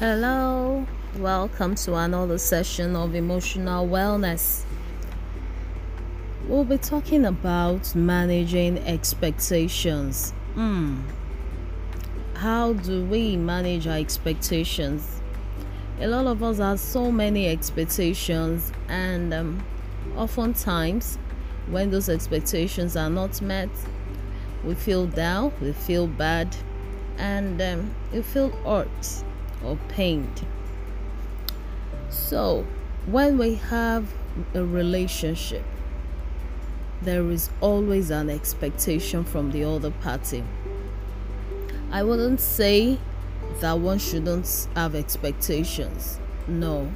Hello, welcome to another session of emotional wellness. We'll be talking about managing expectations. Hmm. How do we manage our expectations? A lot of us have so many expectations, and um, oftentimes, when those expectations are not met, we feel down, we feel bad, and um, we feel hurt or pained. So, when we have a relationship, there is always an expectation from the other party. I wouldn't say that one shouldn't have expectations. No.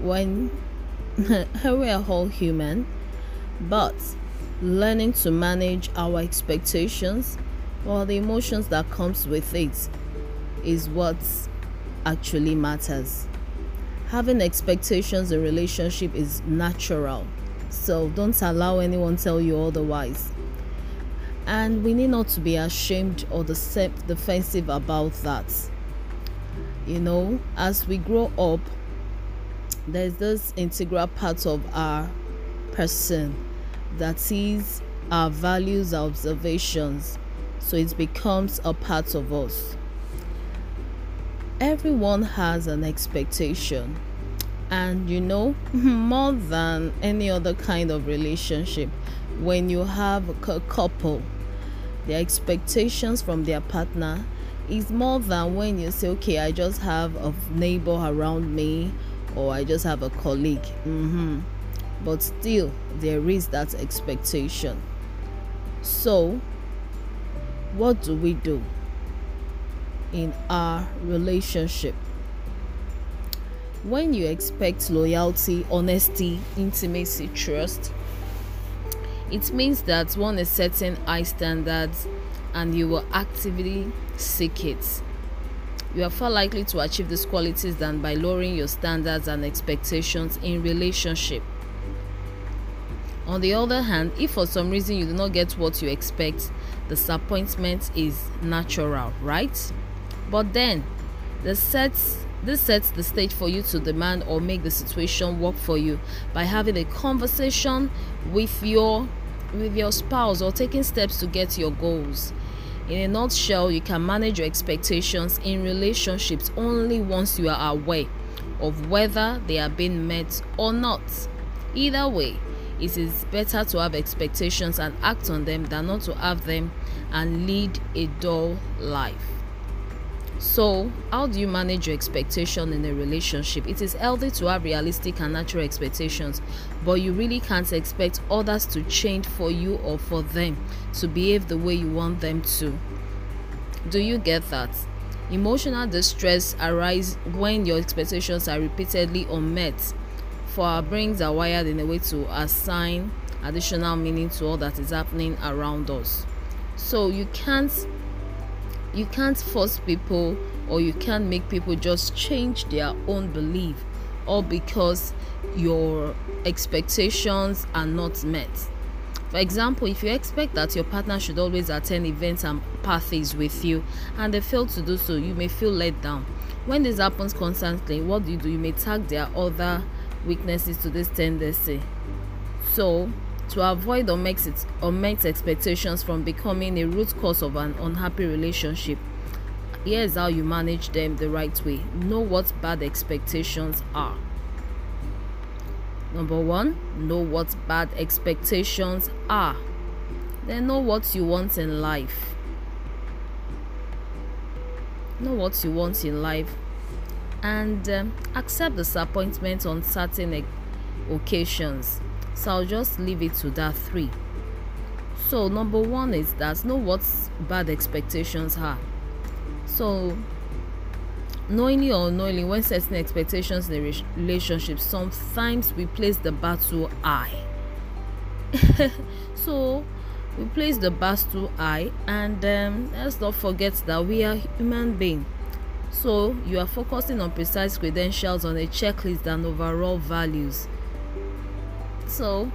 When we are all human, but learning to manage our expectations or the emotions that comes with it is what actually matters. Having expectations in relationship is natural. So don't allow anyone tell you otherwise. And we need not to be ashamed or defensive about that. You know, as we grow up, there's this integral part of our person that is our values, our observations. So it becomes a part of us everyone has an expectation. And you know more than any other kind of relationship when you have a couple the expectations from their partner is more than when you say okay i just have a neighbor around me or i just have a colleague. Mm-hmm. but still there is that expectation. So what do we do in our relationship. When you expect loyalty, honesty, intimacy, trust, it means that one is setting high standards and you will actively seek it. You are far likely to achieve these qualities than by lowering your standards and expectations in relationship. On the other hand, if for some reason you do not get what you expect, disappointment is natural, right? But then, the sets this sets the stage for you to demand or make the situation work for you by having a conversation with your with your spouse or taking steps to get your goals. In a nutshell, you can manage your expectations in relationships only once you are aware of whether they are being met or not. Either way, it is better to have expectations and act on them than not to have them and lead a dull life. So, how do you manage your expectation in a relationship? It is healthy to have realistic and natural expectations, but you really can't expect others to change for you or for them to behave the way you want them to. Do you get that? Emotional distress arises when your expectations are repeatedly unmet. For our brains are wired in a way to assign additional meaning to all that is happening around us. So you can't you can't force people or you can't make people just change their own belief or because your expectations are not met. For example, if you expect that your partner should always attend events and parties with you and they fail to do so, you may feel let down. When this happens constantly, what do you do? You may tag their other weaknesses to this tendency. So, to avoid or makes it or makes expectations from becoming a root cause of an unhappy relationship. Here's how you manage them the right way. Know what bad expectations are. Number one know what bad expectations are. Then know what you want in life. Know what you want in life. And um, accept disappointment on certain occasions so I'll just leave it to that three. So number one is that know what bad expectations are. So knowingly or unknowingly, when setting expectations in a relationship, sometimes we place the bar too high. so we place the bar too high, and um, let's not forget that we are human beings. So you are focusing on precise credentials on a checklist and overall values. So,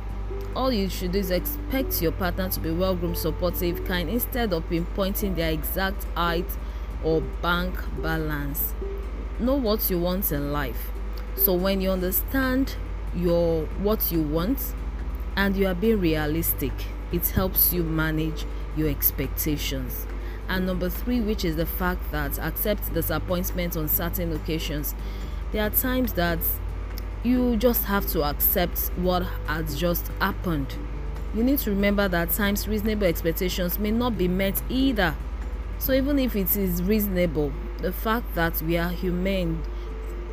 all you should do is expect your partner to be well groomed, supportive, kind instead of pinpointing their exact height or bank balance. know what you want in life. So when you understand your what you want and you are being realistic, it helps you manage your expectations. And number three, which is the fact that accept disappointment on certain occasions. There are times that you just have to accept what has just happened. You need to remember that times reasonable expectations may not be met either. So even if it is reasonable, the fact that we are human,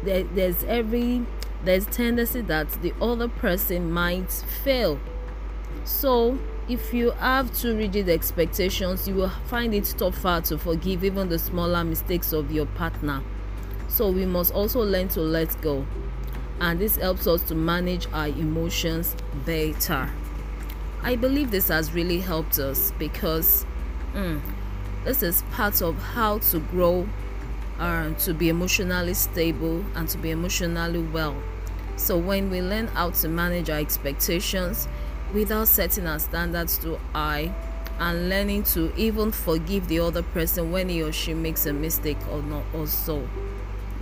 there, there's every there's tendency that the other person might fail. So if you have too rigid expectations, you will find it tougher to forgive even the smaller mistakes of your partner. So we must also learn to let go. And this helps us to manage our emotions better. I believe this has really helped us because mm, this is part of how to grow uh, to be emotionally stable and to be emotionally well. So, when we learn how to manage our expectations without setting our standards too high and learning to even forgive the other person when he or she makes a mistake or not, or so,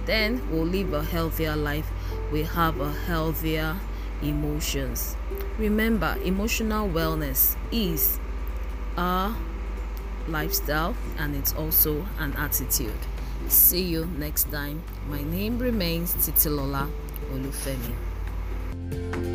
then we'll live a healthier life. We have a healthier emotions. Remember, emotional wellness is a lifestyle and it's also an attitude. See you next time. My name remains Titilola Olufemi.